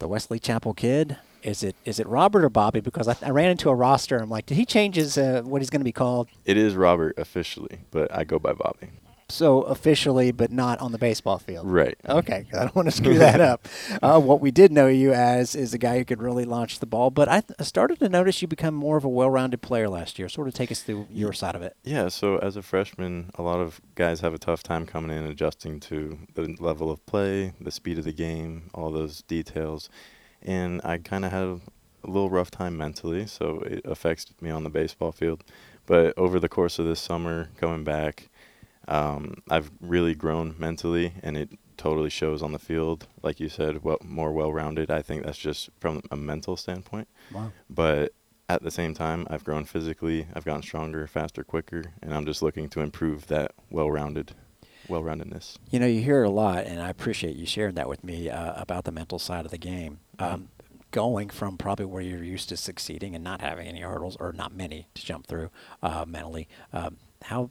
the Wesley Chapel kid. Is it is it Robert or Bobby? Because I, I ran into a roster. I'm like, did he change his uh, what he's going to be called? It is Robert officially, but I go by Bobby. So officially, but not on the baseball field. Right. Okay, I don't want to screw that up. Uh, what we did know you as is a guy who could really launch the ball, but I th- started to notice you become more of a well-rounded player last year. Sort of take us through your side of it. Yeah, so as a freshman, a lot of guys have a tough time coming in adjusting to the level of play, the speed of the game, all those details. And I kind of had a little rough time mentally, so it affects me on the baseball field. But over the course of this summer, going back, um, I've really grown mentally, and it totally shows on the field. Like you said, well, more well-rounded. I think that's just from a mental standpoint. Wow. But at the same time, I've grown physically. I've gotten stronger, faster, quicker, and I'm just looking to improve that well-rounded, well-roundedness. You know, you hear a lot, and I appreciate you sharing that with me uh, about the mental side of the game. Um, going from probably where you're used to succeeding and not having any hurdles, or not many to jump through uh, mentally. Um, how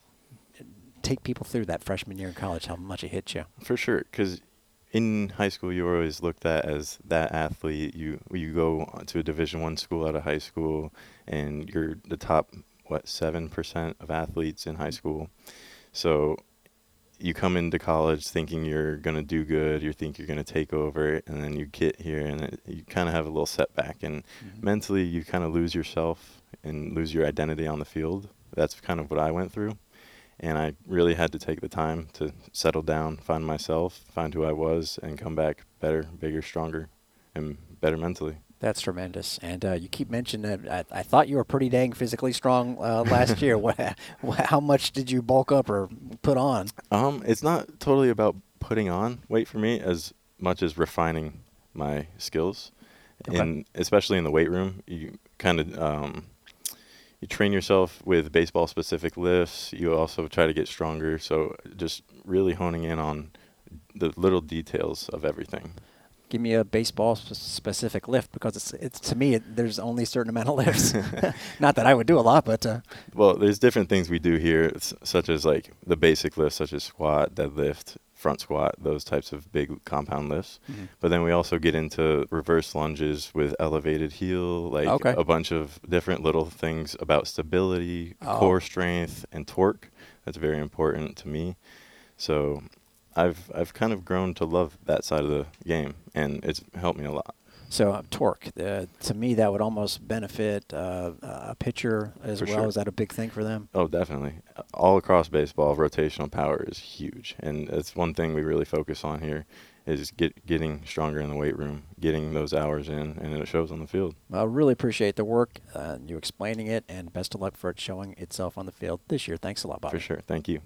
take people through that freshman year in college? How much it hits you? For sure, because in high school you were always looked at as that athlete. You you go to a Division One school out of high school, and you're the top what seven percent of athletes in high school. So you come into college thinking you're gonna do good. You think you're gonna take over, and then you get here and it, you kind of have a little setback, and mm-hmm. mentally you kind of lose yourself and lose your identity on the field. That's kind of what I went through and I really had to take the time to settle down, find myself, find who I was, and come back better, bigger, stronger, and better mentally. That's tremendous. And uh, you keep mentioning that I, I thought you were pretty dang physically strong uh, last year. What, how much did you bulk up or put on? Um, it's not totally about putting on weight for me as much as refining my skills, Okay. and especially in the weight room, you kind of um, you train yourself with baseball specific lifts. You also try to get stronger. So just really honing in on the little details of everything. Give me a baseball sp- specific lift because it's it's to me it, there's only a certain amount of lifts. Not that I would do a lot, but uh, Well, there's different things we do here, s- such as like the basic lifts, such as squat, deadlift, front squat, those types of big compound lifts. Mhm. But then we also get into reverse lunges with elevated heel, like Okay. a bunch of different little things about stability, Oh. core strength, and torque. That's very important to me. So I've I've kind of grown to love that side of the game, and it's helped me a lot. so uh, torque. Uh, to me, that would almost benefit uh, a pitcher as For well. sure. Is that a big thing for them? Oh, definitely. All across baseball, rotational power is huge, and it's one thing we really focus on here is get getting stronger in the weight room, getting those hours in, and it shows on the field. I really appreciate the work, uh, you explaining it, and best of luck for it showing itself on the field this year. Thanks a lot, Bobby. For sure. Thank you.